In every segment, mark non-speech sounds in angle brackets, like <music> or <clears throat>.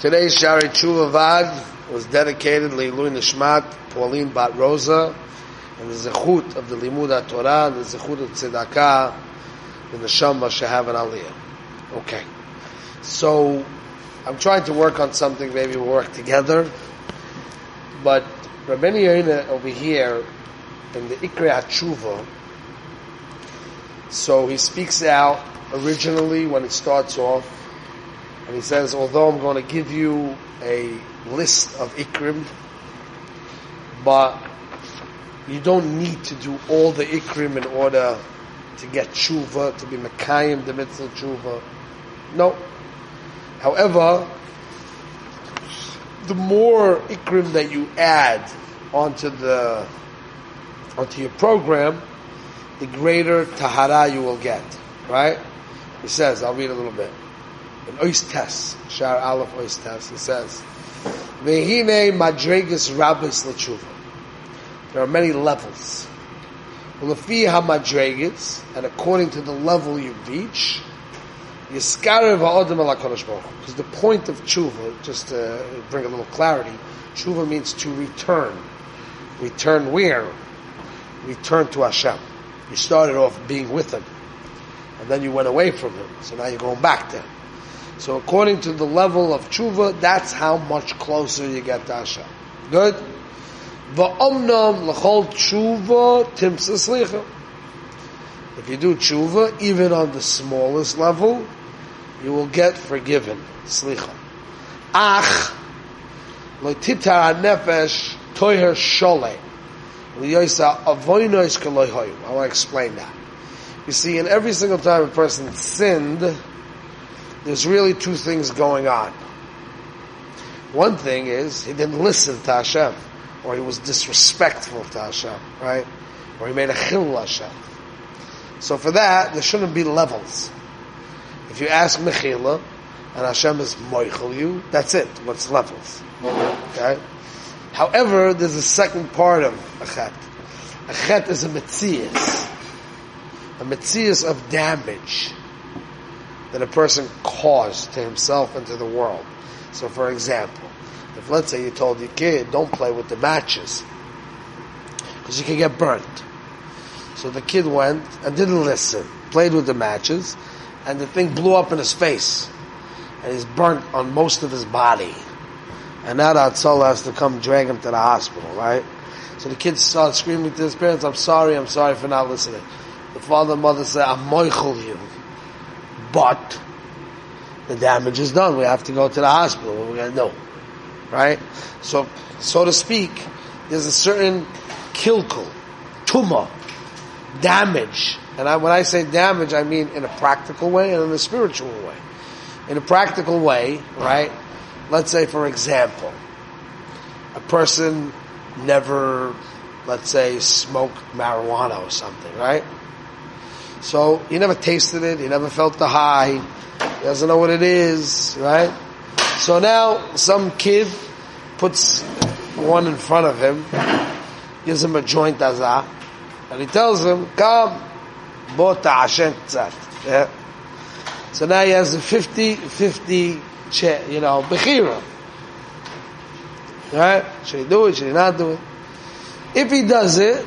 Today's Shari Tshuva Vad was dedicated to Leilui Nishmat, Pauline Bat Rosa, and the Zechut of the Limud Torah, and the Zechut of Tzedakah, the Shama Shehav and Aliyah. Okay. So, I'm trying to work on something, maybe we'll work together, but Rabbeinu Yoina over here, in the Ikri HaTshuva, so he speaks out originally when it starts off, and he says, although I'm going to give you a list of ikrim, but you don't need to do all the ikrim in order to get tshuva, to be mekayim the mitzvah tshuva. No. However, the more ikrim that you add onto the onto your program, the greater tahara you will get. Right? He says, I'll read a little bit in Oistes, Shar Aleph Oistes, it says, Vehine Madregas Rabbis Lachuva. There are many levels. Ulefi HaMadregas, and according to the level you reach, Yiskarev HaOdem Ala Kodesh Because the point of tshuva, just to bring a little clarity, tshuva means to return. Return where? Return to Hashem. You started off being with Him, and then you went away from Him, so now you're going back there. So according to the level of tshuva, that's how much closer you get to Hashem. Good? Va'omnam l'chol tshuva timsa If you do tshuva, even on the smallest level, you will get forgiven. Slicha. Ach, lo titar nefesh toiher shole. Liyoisa avoinois k'loy I want to explain that. You see, in every single time a person sinned, there's really two things going on. One thing is he didn't listen to Hashem, or he was disrespectful to Hashem, right? Or he made a chil Hashem. So for that, there shouldn't be levels. If you ask Mechila, and Hashem is moichel you, that's it. What's levels? Okay? However, there's a second part of a chet. A chet is a metzias. A metzias of damage that a person caused to himself and to the world. So for example, if let's say you told your kid, don't play with the matches, because you can get burnt. So the kid went and didn't listen, played with the matches, and the thing blew up in his face, and he's burnt on most of his body. And now that soul has to come drag him to the hospital, right? So the kid starts screaming to his parents, I'm sorry, I'm sorry for not listening. The father and mother say, I'm moichel you but the damage is done. We have to go to the hospital. We're going to know. Right? So, so to speak, there's a certain kilkul, tumah, damage. And I, when I say damage, I mean in a practical way and in a spiritual way. In a practical way, right? Let's say, for example, a person never, let's say, smoked marijuana or something, right? So he never tasted it, he never felt the high, he doesn't know what it is, right? So now some kid puts one in front of him, gives him a joint azah, and he tells him, come, bota Hashem Yeah? So now he has a 50, 50, you know, bechira. Right? Should he do it? Should he not do it? If he does it,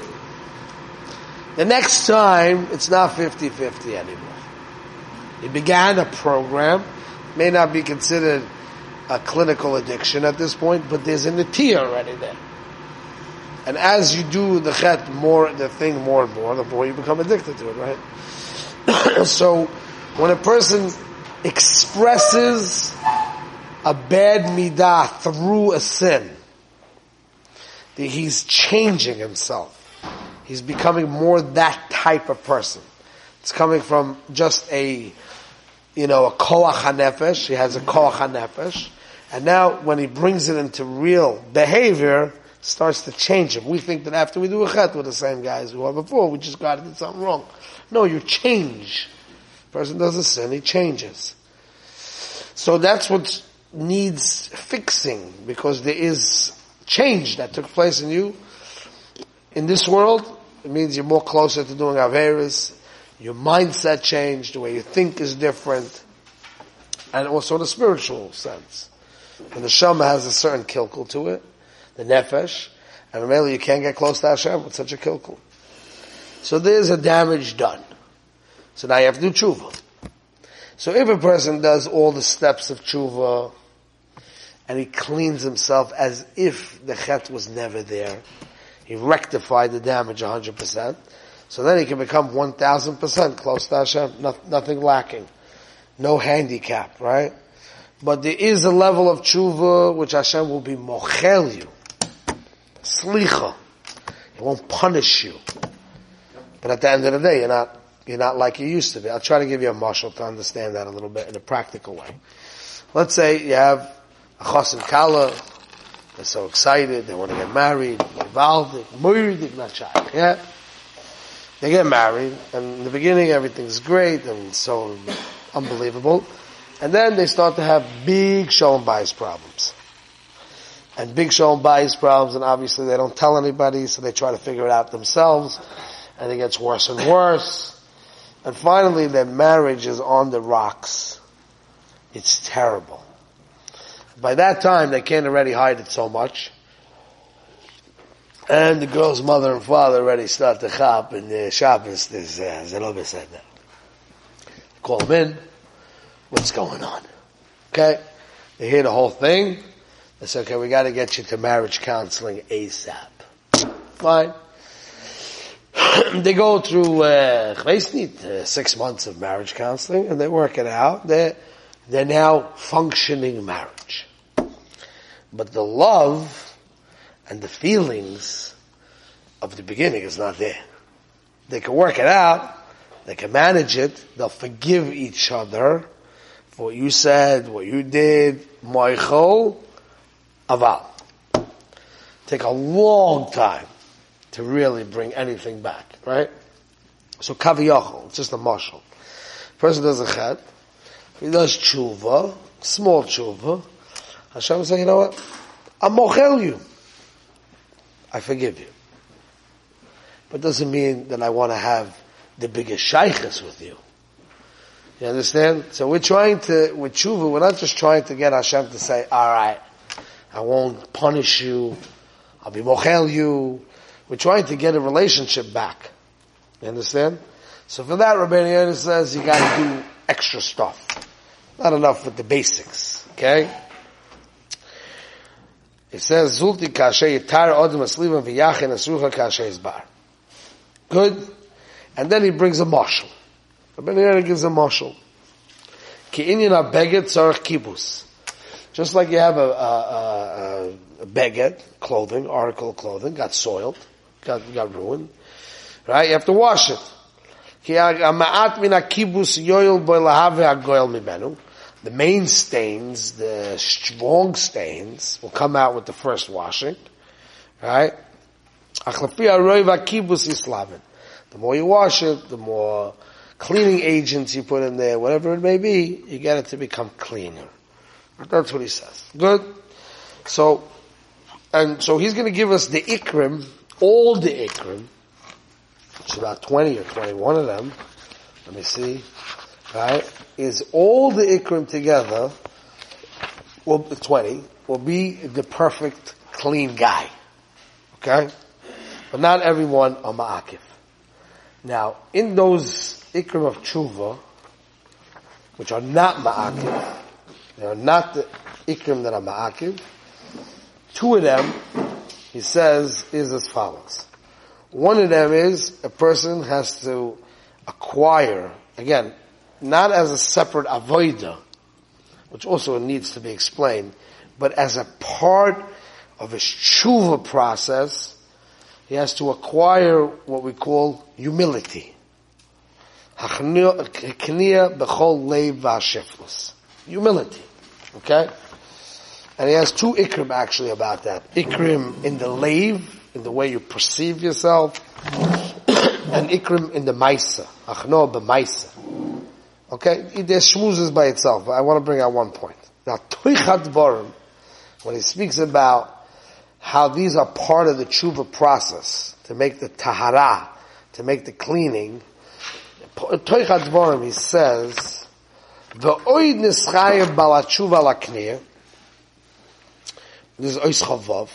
the next time, it's not 50-50 anymore. He began a program, may not be considered a clinical addiction at this point, but there's an natia already there. And as you do the chet more, the thing more and more, the more you become addicted to it, right? <coughs> so, when a person expresses a bad midah through a sin, he's changing himself. He's becoming more that type of person. It's coming from just a, you know, a koach hanefesh. He has a koach hanefesh. And now when he brings it into real behavior, starts to change him. We think that after we do a chet with the same guys we were before, we just got do something wrong. No, you change. Person does a sin, he changes. So that's what needs fixing because there is change that took place in you in this world it means you're more closer to doing Averis. Your mindset changed. The way you think is different. And also in a spiritual sense. And the Shama has a certain kilkul to it, the nefesh, and really you can't get close to Hashem with such a kilkul. So there's a damage done. So now you have to do tshuva. So if a person does all the steps of tshuva, and he cleans himself as if the chet was never there, he rectified the damage 100%, so then he can become 1000% close to Hashem, nothing lacking. No handicap, right? But there is a level of tshuva which Hashem will be mochel you. Slicha. He won't punish you. But at the end of the day, you're not, you're not like you used to be. I'll try to give you a mashal to understand that a little bit in a practical way. Let's say you have a chas kala, they're so excited, they want to get married, Valdik, Murdik, not yeah? They get married, and in the beginning everything's great and so unbelievable. And then they start to have big shalom bayis problems. And big shalom bayis problems, and obviously they don't tell anybody, so they try to figure it out themselves, and it gets worse and worse. And finally their marriage is on the rocks. It's terrible. By that time they can't already hide it so much. And the girl's mother and father already start to chop, and the Shabbos is uh, said. Call them in. What's going on? Okay? They hear the whole thing. They say, okay, we got to get you to marriage counseling ASAP. Fine. <clears throat> they go through uh, uh, six months of marriage counseling, and they work it out. They're, they're now functioning marriage. But the love and the feelings of the beginning is not there. They can work it out, they can manage it, they'll forgive each other for what you said, what you did, moichol, aval. Take a long time to really bring anything back, right? So kaviyachol, it's just a mashal. Person does a chet, he does tshuva, small tshuva, Hashem will say, you know what? I'm mochel you. I forgive you. But doesn't mean that I want to have the biggest shaykhs with you. You understand? So we're trying to, with tshuva, we're not just trying to get Hashem to say, alright, I won't punish you, I'll be mochel you. We're trying to get a relationship back. You understand? So for that, Rabbi Yehuda says you gotta do extra stuff. Not enough with the basics. Okay? It says, Zulti kashe yitar odem asliva v'yachin asrucha kashe izbar. Good. And then he brings a mashal. Rabbi Yehuda gives a mashal. Ki inyan beget tzarech kibus. Just like you have a, a, a, a beget, clothing, article clothing, got soiled, got, got ruined. Right? You have to wash it. Ki ma'at min kibus yoyel boy lahave ha-goyel mibenu the main stains, the strong stains, will come out with the first washing, right? The more you wash it, the more cleaning agents you put in there, whatever it may be, you get it to become cleaner. That's what he says. Good. So, and so he's going to give us the ikrim, all the ikrim. It's about 20 or 21 of them. Let me see right, is all the ikrim together, well, 20, will be the perfect clean guy. Okay? But not everyone are ma'akif. Now, in those ikrim of tshuva, which are not ma'akif, they are not the ikrim that are ma'akif, two of them, he says, is as follows. One of them is a person has to acquire, again, not as a separate avoida, which also needs to be explained, but as a part of his tshuva process, he has to acquire what we call humility. Humility. Okay? And he has two ikrim actually about that. Ikrim in the lave, in the way you perceive yourself, <coughs> and ikrim in the maisa. Achno b'maisa. Okay, there's shmuzes by itself. I want to bring out one point. Now, Toichat Borim, when he speaks about how these are part of the tshuva process to make the tahara, to make the cleaning, Toichat Borim, he says, the oid nischayev balatshuva laknir, This is Ois Chavav.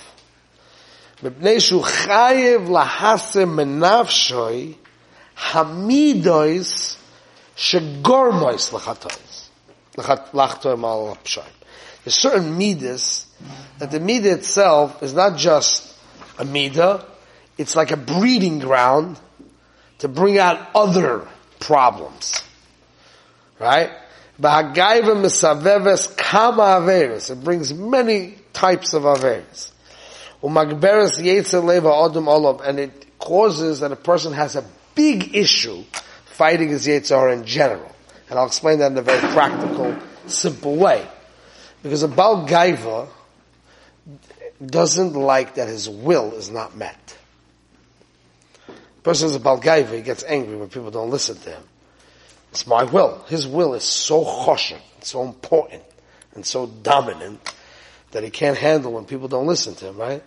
מפני שהוא חייב להסם מנפשוי hamidois shegormois. Lachtoim al pshaim. There's certain midas that the midah itself is not just a midah, it's like a breeding ground to bring out other problems. Right? It brings many types of averis. And it causes that a person has a big issue fighting his Yetzer Hara in general. And I'll explain that in a very practical, simple way. Because a Baal Gaiva doesn't like that his will is not met. A person is a Baal Gaiva, he gets angry when people don't listen to him. It's my will. His will is so choshen, so important, and so dominant that he can't handle when people don't listen to him, right?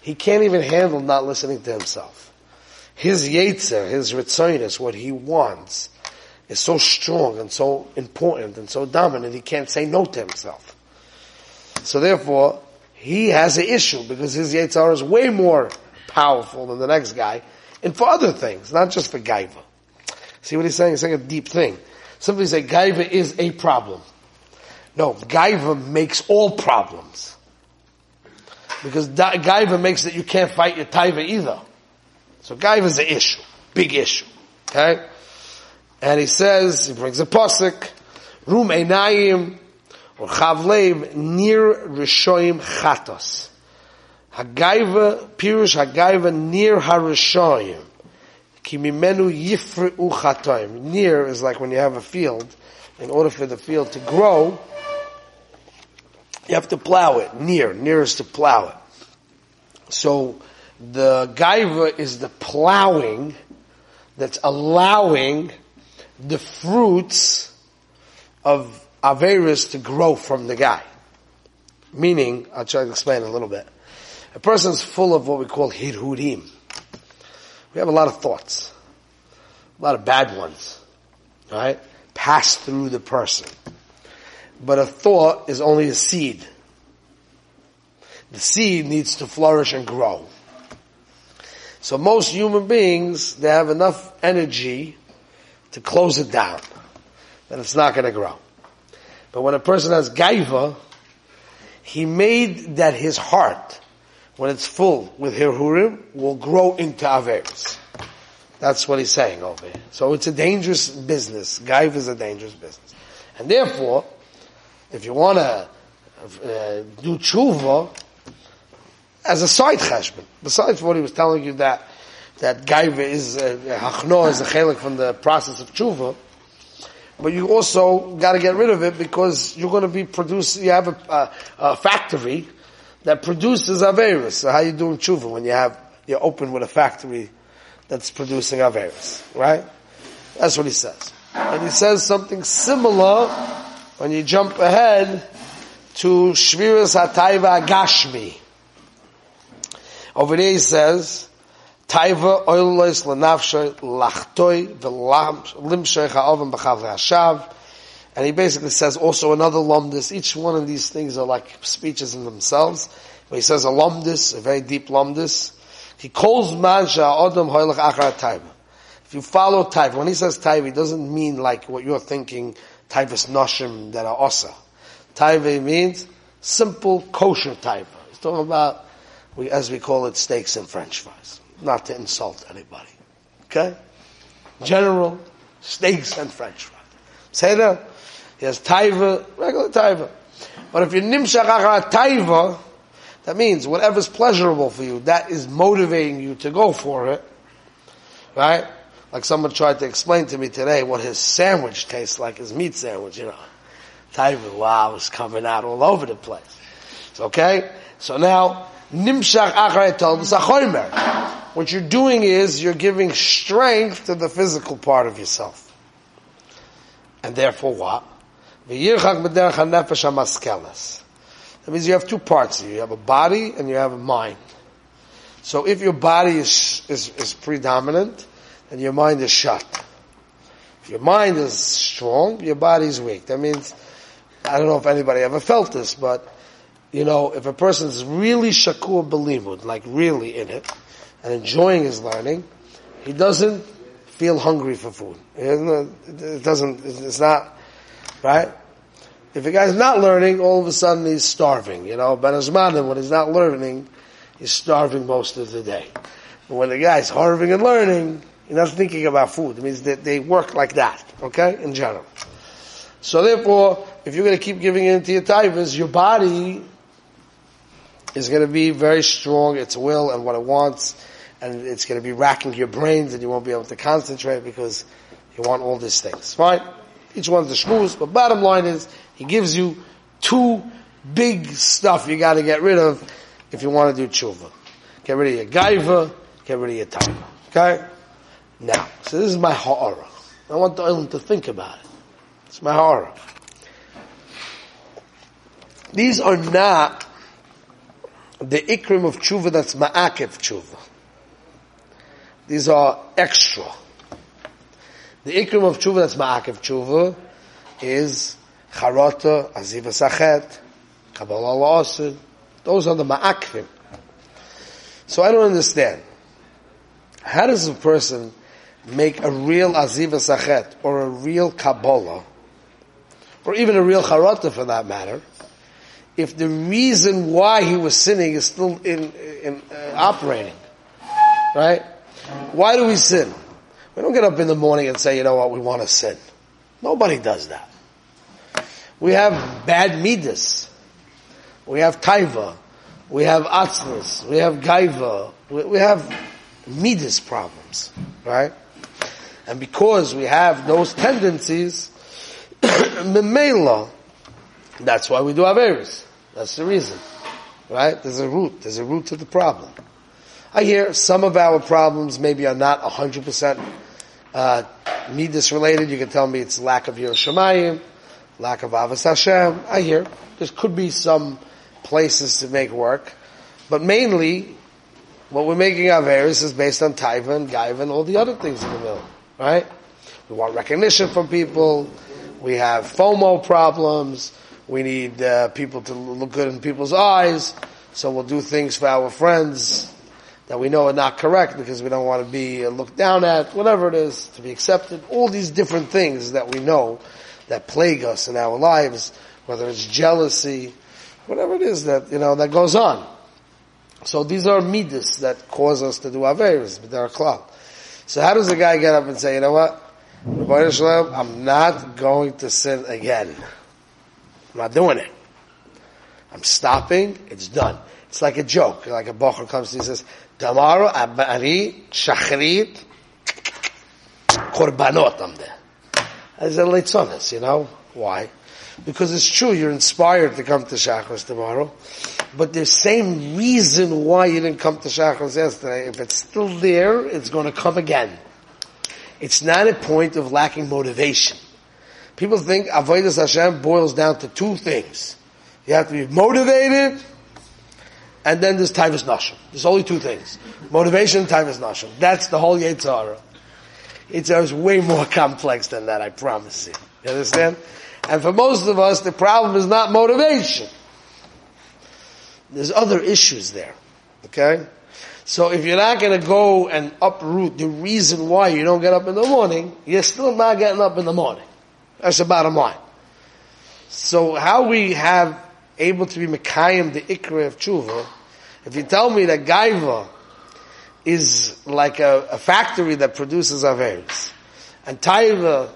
He can't even handle not listening to himself his yetzer, his ritzonis, what he wants, is so strong and so important and so dominant, he can't say no to himself. So therefore, he has an issue because his yetzer is way more powerful than the next guy, and for other things, not just for gaiva. See what he's saying? He's saying a deep thing. Somebody say gaiva is a problem. No, gaiva makes all problems. Because gaiva makes that you can't fight your taiva either. So Gaiva is an issue, big issue. Okay? And he says, he brings a posik, Rum Einayim, or Chavlev, near Rishoim Chatos. Hagaiva, Pirush Hagaiva, near HaRishoim. Ki mimenu yifri'u chatoim. Near is like when you have a field. In order for the field to grow, you have to plow it. Near. Near is to plow it. So, the gaiva is the plowing that's allowing the fruits of Averis to grow from the guy. Meaning, I'll try to explain a little bit. A person's full of what we call hirhurim. We have a lot of thoughts. A lot of bad ones. Right? Pass through the person. But a thought is only a seed. The seed needs to flourish and grow. So most human beings, they have enough energy to close it down. That it's not going to grow. But when a person has gaiva, he made that his heart, when it's full with hirhurim, will grow into averis. That's what he's saying over here. So it's a dangerous business. Gaiva is a dangerous business. And therefore, if you want to uh, do tshuva, as a side cheshbon. Besides what he was telling you that that gaiva is uh, hachno is a chelik from the process of tshuva, but you also got to get rid of it because you're going to be producing. You have a, a, a factory that produces averus. So how you doing tshuva when you have you're open with a factory that's producing averus, right? That's what he says. And he says something similar when you jump ahead to Shviras Hataiva Gashmi. Over there he says, Taiva oilois lenafshoy lachtoi v'limshoy ha'oven b'chav hashav. And he basically says also another lumdis. Each one of these things are like speeches in themselves. But he says a lumdis, a very deep lumdis. He calls man sha'odom hoilach achar taiva. If you follow taiva, when he says taiva, he doesn't mean like what you're thinking, taivas noshim that are osa. Taiva means simple kosher taiva. He's talking about we, as we call it, steaks and french fries. Not to insult anybody. Okay? General steaks and french fries. Seder, he has taiva, regular taiva. But if you're nimshach taiva, that means whatever's pleasurable for you, that is motivating you to go for it. Right? Like someone tried to explain to me today what his sandwich tastes like, his meat sandwich, you know. Taiva, wow, is coming out all over the place. Okay? So now, Nimshach achrei tol What you're doing is you're giving strength to the physical part of yourself. And therefore what? That means you have two parts. You have a body and you have a mind. So if your body is, is, is predominant, then your mind is shut. If your mind is strong, your body is weak. That means, I don't know if anybody ever felt this, but you know, if a person is really shakur belimud, like really in it, and enjoying his learning, he doesn't feel hungry for food. It doesn't, it's not, right? If a guy's not learning, all of a sudden he's starving, you know, Ben when he's not learning, he's starving most of the day. But when the guy's harving and learning, he's not thinking about food. It means that they work like that, okay, in general. So therefore, if you're going to keep giving in to your taivas, your body is going to be very strong, its will and what it wants, and it's going to be racking your brains and you won't be able to concentrate because you want all these things. Fine? Each one's a shmooze, but bottom line is, he gives you two big stuff you gotta get rid of if you want to do tshuva. Get rid of your gaiva, get rid of your taiva. Okay? Now, so this is my ha'ara. I want the island to think about it. It's my ha'ara. These are not the ikrim of tshuva that's ma'akev tshuva. These are extra. The ikrim of tshuva that's ma'akev tshuva is charata, aziva sachet, kabbalah la'asid. Those are the ma'akrim. So I don't understand. How does a person make a real aziva sachet or a real kabbalah or even a real charata for that matter if the reason why he was sinning is still in, in uh, operating, right? Why do we sin? We don't get up in the morning and say, you know what, we want to sin. Nobody does that. We have bad midas. We have taiva. We have atzlas. We have gaiva. We, we have midas problems, right? And because we have those tendencies, <coughs> memela, that's why we do Averis. That's the reason. Right? There's a root. There's a root to the problem. I hear some of our problems maybe are not 100% uh, Midas related. You can tell me it's lack of Yiras Shamayim, lack of Avos Hashem. I hear. There could be some places to make work. But mainly, what we're making Averis is based on Taiva and Gaiva and all the other things in the middle. Right? We want recognition from people. We have FOMO problems. We need uh, people to look good in people's eyes. So we'll do things for our friends that we know are not correct because we don't want to be uh, looked down at, whatever it is, to be accepted. All these different things that we know that plague us in our lives, whether it's jealousy, whatever it is that, you know, that goes on. So these are midas that cause us to do averis, but they're a klal. So how does a guy get up and say, you know what? I'm not going to sin again. I'm not doing it. I'm stopping. It's done. It's like a joke. Like a bocher comes and says, tomorrow, abari, shachrit, korbanot, I'm there. As a leitzonis, you know? Why? Because it's true, you're inspired to come to Shachris tomorrow, but the same reason why you didn't come to Shachris yesterday, if it's still there, it's going to come again. It's not a point of lacking motivation. People think Avodah Hashem boils down to two things. You have to be motivated, and then there's Taivas Nashim. There's only two things. Motivation and Taivas Nashim. That's the whole Yetzer Hara. It's way more <laughs> complex than that, I promise you. You understand? And for most of us, the problem is not motivation. There's other issues there. Okay? So if you're not going to go and uproot the reason why you don't get up in the morning, you're still not getting up in the morning. That's the bottom line. So how we have able to be Mekayim, the Ikra of Tshuva, if you tell me that Gaiva is like a, a factory that produces Averis, and Taiva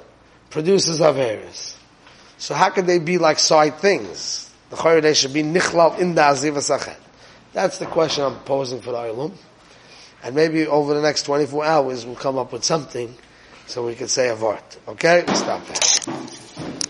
produces Averis, so how could they be like side things? The Chayr, they should be Nichlal in the Aziva Sachet. That's the question I'm posing for the Ilum. And maybe over the next 24 hours we'll come up with something so we can say a vart. Okay? Stop that.